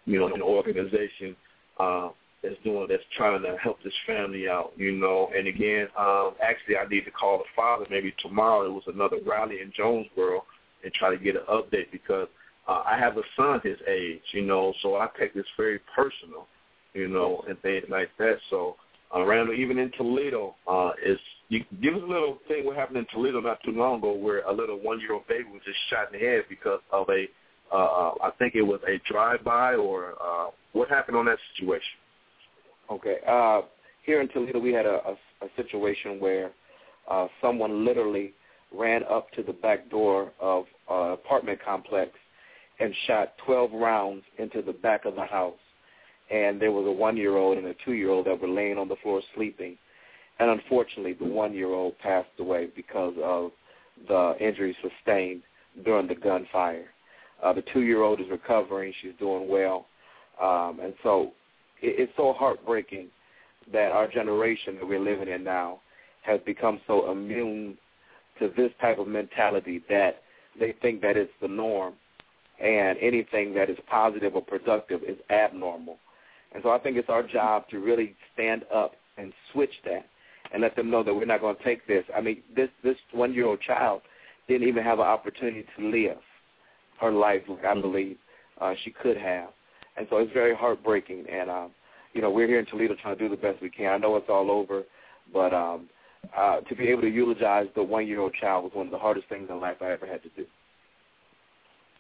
you know, in the organization. Uh, that's doing that's trying to help this family out, you know. And again, um, actually, I need to call the father maybe tomorrow. It was another rally in Jonesboro and try to get an update because uh, I have a son his age, you know, so I take this very personal, you know, and things like that. So, uh, Randall, even in Toledo, uh, is you give us a little thing what happened in Toledo not too long ago, where a little one-year-old baby was just shot in the head because of a, uh, uh, I think it was a drive-by or uh, what happened on that situation. Okay. Uh, here in Toledo, we had a, a, a situation where uh, someone literally ran up to the back door of an apartment complex and shot 12 rounds into the back of the house. And there was a one-year-old and a two-year-old that were laying on the floor sleeping. And unfortunately, the one-year-old passed away because of the injuries sustained during the gunfire. Uh, the two-year-old is recovering; she's doing well, um, and so it, it's so heartbreaking that our generation that we're living in now has become so immune to this type of mentality that they think that it's the norm and anything that is positive or productive is abnormal. And so I think it's our job to really stand up and switch that and let them know that we're not going to take this. I mean, this this one year old child didn't even have an opportunity to live her life like I believe uh, she could have. And so it's very heartbreaking. And um, you know, we're here in Toledo trying to do the best we can. I know it's all over, but um, uh, to be able to eulogize the one-year-old child was one of the hardest things in life I ever had to do.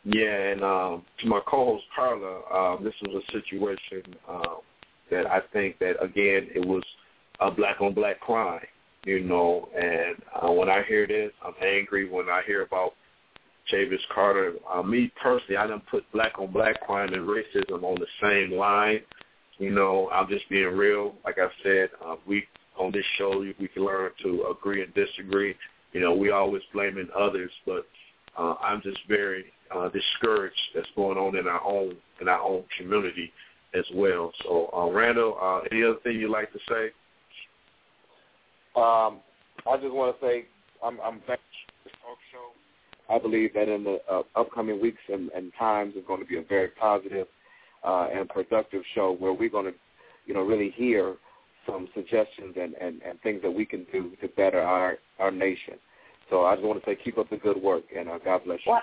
Yeah, and um, to my co-host Carla, um, this was a situation um, that I think that again it was a black-on-black crime, you know. And uh, when I hear this, I'm angry. When I hear about Chavis Carter, uh, me personally, I don't put black-on-black crime and racism on the same line. You know, I'm just being real. Like I said, uh, we on this show we can learn to agree and disagree. You know, we always blaming others, but uh, I'm just very uh, discouraged that's going on in our own in our own community as well. So, uh, Randall, uh, any other thing you'd like to say? Um, I just want to say I'm, I'm thankful for the I believe that in the uh, upcoming weeks and, and times is going to be a very positive uh, and productive show where we're going to, you know, really hear some suggestions and, and, and things that we can do to better our our nation. So I just want to say keep up the good work and uh, God bless you. Well,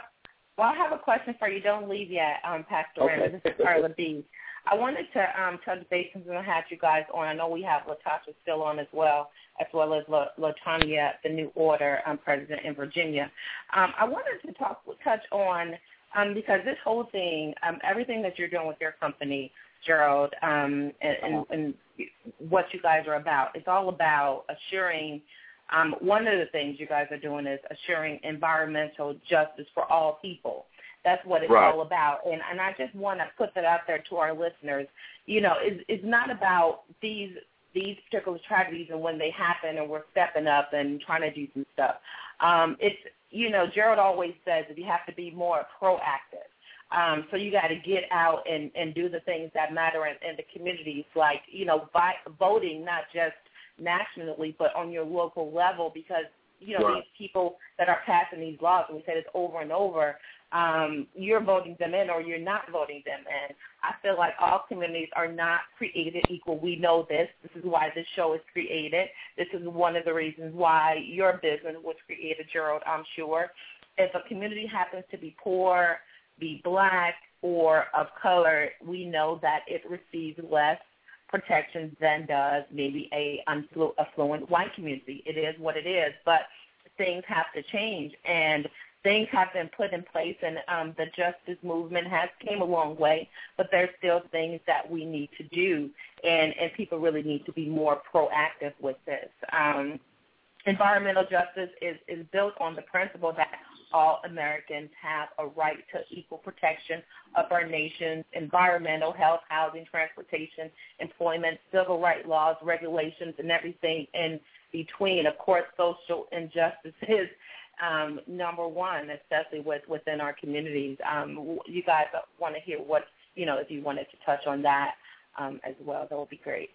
well, I have a question for you. Don't leave yet, um, Pastor Okay. Randall. This is Carla B. I wanted to um, touch base since we had you guys on. I know we have Latasha still on as well, as well as La- Latanya, the New Order um, president in Virginia. Um, I wanted to talk, touch on um, because this whole thing, um, everything that you're doing with your company, Gerald, um, and, and, and what you guys are about, it's all about assuring. Um, one of the things you guys are doing is assuring environmental justice for all people. That's what it's Right. all about. And and I just want to put that out there to our listeners. You know, it's it's not about these these particular tragedies and when they happen and we're stepping up and trying to do some stuff. Um, it's you know, Gerald always says that you have to be more proactive. Um, so you got to get out and, and do the things that matter in, in the communities, like you know, by voting not just nationally but on your local level, because you know Right. these people that are passing these laws, and we say this over and over, um, you're voting them in or you're not voting them in. I feel like all communities are not created equal. We know this. This is why this show is created. This is one of the reasons why your business was created, Gerald, I'm sure. If a community happens to be poor, be black, or of color, we know that it receives less protection than does maybe a affluent white community. It is what it is, but things have to change, and things have been put in place, and um, the justice movement has came a long way, but there's still things that we need to do, and and people really need to be more proactive with this. Um, environmental justice is is built on the principle that all Americans have a right to equal protection of our nation's environmental, health, housing, transportation, employment, civil rights laws, regulations, and everything in between. Of course, social injustice [laughs] is um, number one, especially with within our communities. Um, you guys want to hear what you know if you wanted to touch on that um, as well, that would be great.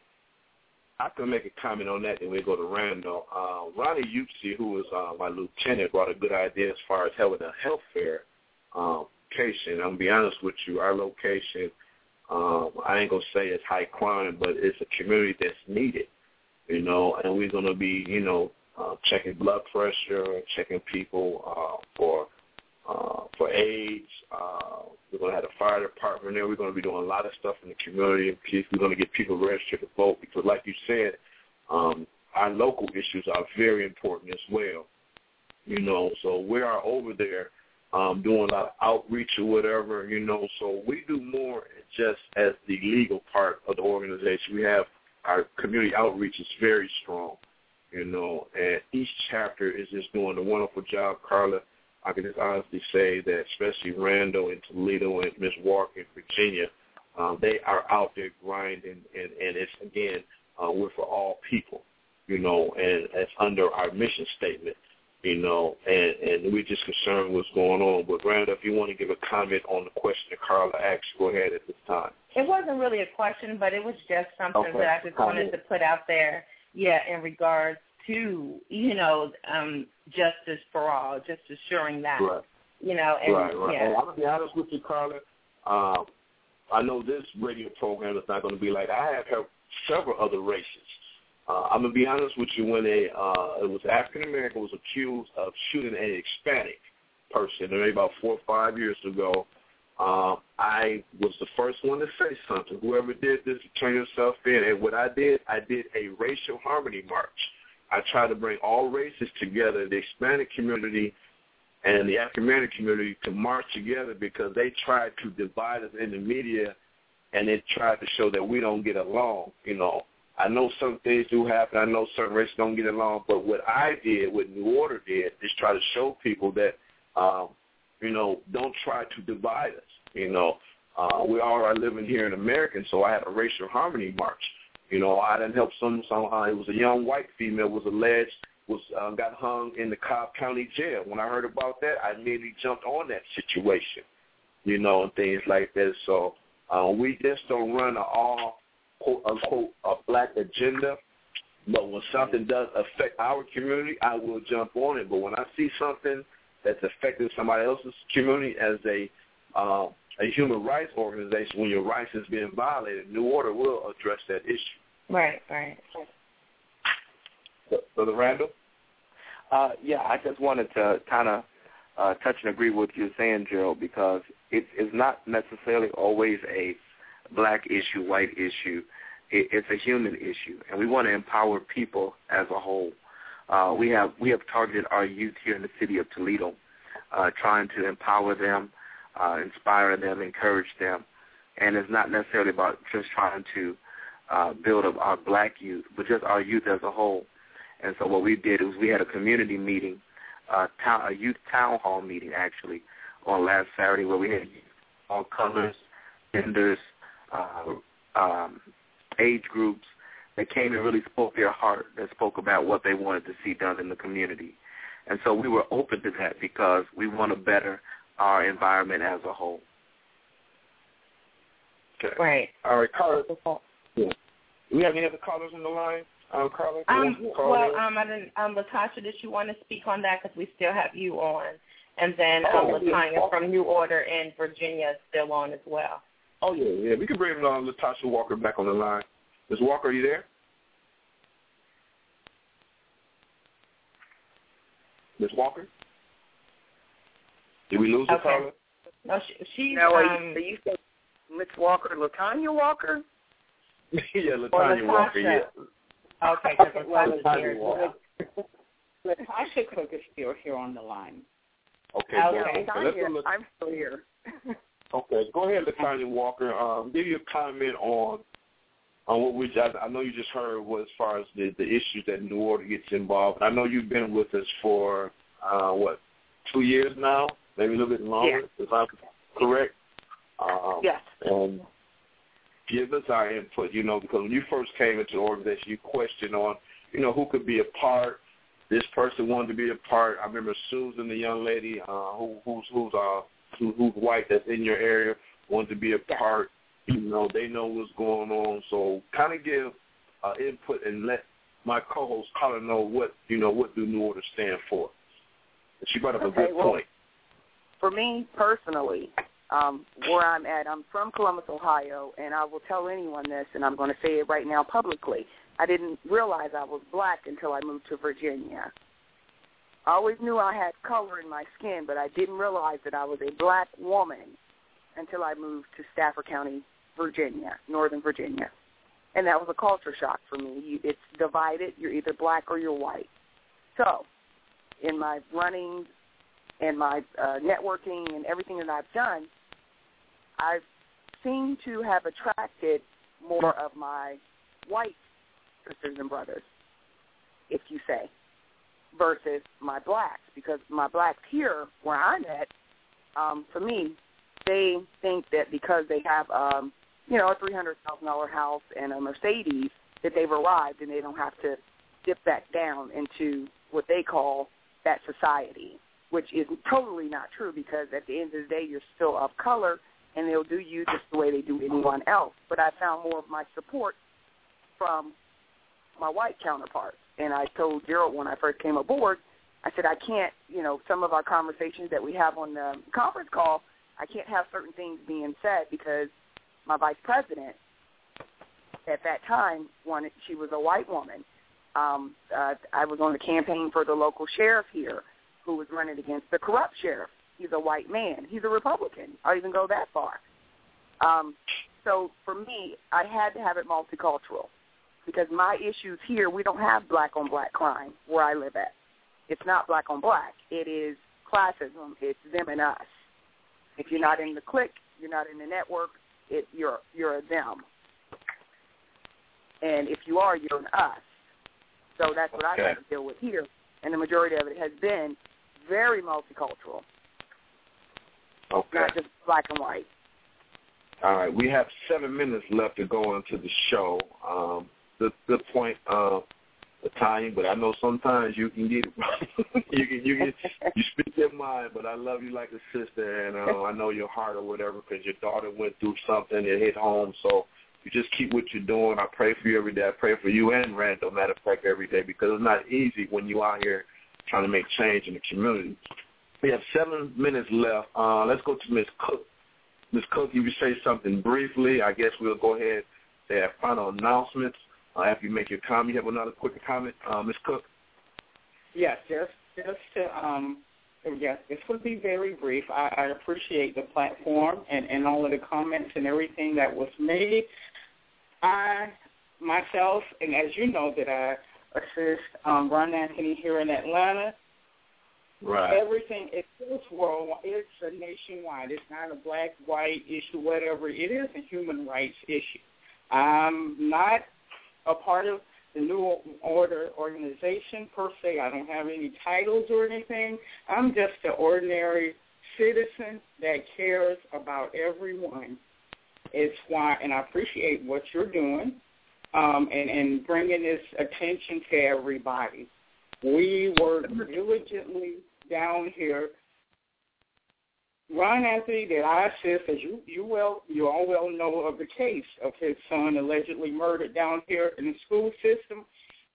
I can make a comment on that, then we go to Randall. Uh, Ronnie Upsey, who was uh, my lieutenant, brought a good idea as far as having a health fair um, location. I'm gonna be honest with you, our location, um, I ain't gonna say it's high crime, but it's a community that's needed, you know, and we're gonna be, you know, uh, checking blood pressure, checking people uh, for uh, for AIDS. Uh, we're going to have the fire department there. We're going to be doing a lot of stuff in the community. We're going to get people registered to vote because, like you said, um, our local issues are very important as well. You know, so we are over there um, doing a lot of outreach or whatever. You know, so we do more just as the legal part of the organization. We have our community outreach is very strong. You know, and each chapter is just doing a wonderful job, Carla. I can just honestly say that especially Randall in Toledo and Miss Walker in Virginia, um, they are out there grinding, and, and it's, again, uh, we're for all people, you know, and it's under our mission statement, you know, and, and we're just concerned with what's going on. But, Randall, if you want to give a comment on the question that Carla asked, go ahead at this time. It wasn't really a question, but it was just something Okay. that I just wanted to put out there. Yeah, in regards to you know um, justice for all, just assuring that. Right. You know, and right, right. yeah. And I'm gonna be honest with you, Carla. Um, I know this radio program is not going to be like I have heard several other races. Uh, I'm gonna be honest with you. When a uh, it was African American was accused of shooting an Hispanic person, maybe about four or five years ago, um, I was the first one to say something. Whoever did this, turn yourself in. And what I did, I did a racial harmony march. I tried to bring all races together, the Hispanic community and the African American community to march together because they tried to divide us in the media and they tried to show that we don't get along. You know, I know some things do happen. I know certain races don't get along. But what I did, what New Order did, is try to show people that, um, you know, don't try to divide us. You know, uh, we all are living here in America, so I had a racial harmony march. You know, I didn't help some. some uh, it was a young white female was alleged was uh, got hung in the Cobb County Jail. When I heard about that, I immediately jumped on that situation. You know, and things like that. So uh, we just don't run an all quote unquote a black agenda. But when something does affect our community, I will jump on it. But when I see something that's affecting somebody else's community as a uh, a human rights organization when your rights is being violated, New Order will address that issue. Right, right. So the Randall? Uh, yeah, I just wanted to kind of uh, touch and agree with you saying, Gerald, because it is not necessarily always a black issue, white issue. It, it's a human issue, and we want to empower people as a whole. Uh, we have we have targeted our youth here in the city of Toledo, uh, trying to empower them, uh, inspire them, encourage them, and it's not necessarily about just trying to uh, build up our black youth, but just our youth as a whole. And so what we did was we had a community meeting, uh, town, a youth town hall meeting actually, on last Saturday where we had all colors, genders, uh, um, age groups that came and really spoke their heart, that spoke about what they wanted to see done in the community. And so we were open to that because we want to better our environment as a whole. Okay. Right. All right, Carla. Yeah. Do we have any other callers on the line? Um, Carla? Um, Carla? well, um, I didn't, um, Latasha, did you want to speak on that? Because we still have you on. And then um, Oh, yeah. Latanya from New Order in Virginia is still on as well. Oh, yeah, yeah. We can bring uh, Latasha Walker back on the line. Ms. Walker, are you there? Ms. Walker? Did we lose her, Okay. Carla? No, she, she's Now, are um, you, are you saying Miss Walker, Latanya Walker? [laughs] yeah, Latanya Walker, yeah. Okay, because Okay, [laughs] well, Latasha's here as well. Latasha Cook is still here on the line. Okay, Okay. well, let's go Latanya, look- I'm still here. [laughs] Okay, go ahead, Latanya Walker. Um, give you a comment on on what we. I, I know you just heard was as far as the the issues that New Order gets involved. I know you've been with us for uh, what two years now, maybe a little bit longer, if I'm correct. Um, Yes. And give us our input, you know, because when you first came into the organization, you questioned on, you know, who could be a part. This person wanted to be a part. I remember Susan, the young lady uh, who who's who's uh who, who's white that's in your area, wanted to be a part. You know, they know what's going on. So kind of give uh, input and let my co-host Carla know what you know what do New Order stand for. And she brought up a good well, point. For me personally, um, where I'm at, I'm from Columbus, Ohio, and I will tell anyone this, and I'm going to say it right now publicly. I didn't realize I was black until I moved to Virginia. I always knew I had color in my skin, but I didn't realize that I was a black woman until I moved to Stafford County, Virginia, Northern Virginia. And that was a culture shock for me. You, it's divided. You're either black or you're white. So, in my running and my uh, networking and everything that I've done, I seem to have attracted more of my white sisters and brothers, if you say, versus my blacks. Because my blacks here, where I'm at, um, for me, they think that because they have, um, you know, a three hundred thousand dollar house and a Mercedes, that they've arrived and they don't have to dip back down into what they call that society, which is totally not true because at the end of the day, you're still of color and they'll do you just the way they do anyone else. But I found more of my support from my white counterparts. And I told Gerald when I first came aboard, I said, I can't, you know, some of our conversations that we have on the conference call, I can't have certain things being said because my vice president at that time wanted, she was a white woman. Um, uh, I was on the campaign for the local sheriff here who was running against the corrupt sheriff. He's a white man. He's a Republican. I'll even go that far. Um, so for me, I had to have it multicultural because my issues here, we don't have black on black crime where I live at. It's not black on black. It is classism. It's them and us. If you're not in the clique, you're not in the network. It, you're you're a them. And if you are, you're an us. So that's what I Okay. have to deal with here. And the majority of it has been very multicultural, Okay. not just black and white. All right, we have seven minutes left to go into the show. Um, good, good point, uh, Latanya, but I know sometimes you can get [laughs] you can you can [laughs] you speak your mind, but I love you like a sister, and uh, I know your heart or whatever because your daughter went through something and hit home. So you just keep what you're doing. I pray for you every day. I pray for you and Randall, matter of fact, every day because it's not easy when you out here trying to make change in the community. We have seven minutes left. Uh, let's go to Ms. Cook. Ms. Cook, if you say something briefly. I guess we'll go ahead and have final announcements uh, after you make your comment. You have another quick comment, uh, Ms. Cook? Yes, just just to um, yes, this would be very brief. I, I appreciate the platform and, and all of the comments and everything that was made. I myself, and as you know, that I assist um, Ron Anthony here in Atlanta. Right. Everything it's worldwide. It's a nationwide. It's not a black white issue, whatever. It is a human rights issue. I'm not a part of the New Order organization per se. I don't have any titles or anything. I'm just an ordinary citizen that cares about everyone. It's why, and I appreciate what you're doing um, and, and bringing this attention to everybody. We work diligently down here. Ron Anthony that I assist, as you you well you all well know of the case of his son allegedly murdered down here in the school system.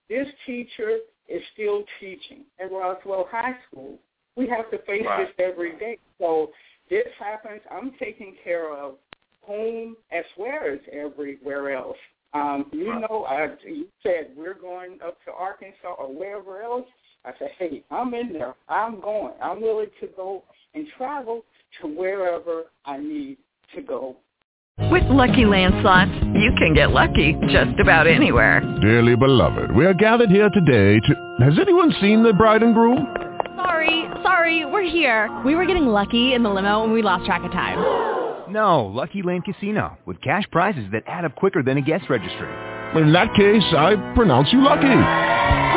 This teacher is still teaching at Roswell High School. We have to face right. this every day. So this happens. I'm taking care of home as well as everywhere else. Um, you know, I, you said we're going up to Arkansas or wherever else. I said, hey, I'm in there. I'm going. I'm willing to go and travel to wherever I need to go. With Lucky Land Slots, you can get lucky just about anywhere. Dearly beloved, we are gathered here today to... Has anyone seen the bride and groom? Sorry, sorry, we're here. We were getting lucky in the limo and we lost track of time. No, Lucky Land Casino, with cash prizes that add up quicker than a guest registry. In that case, I pronounce you lucky.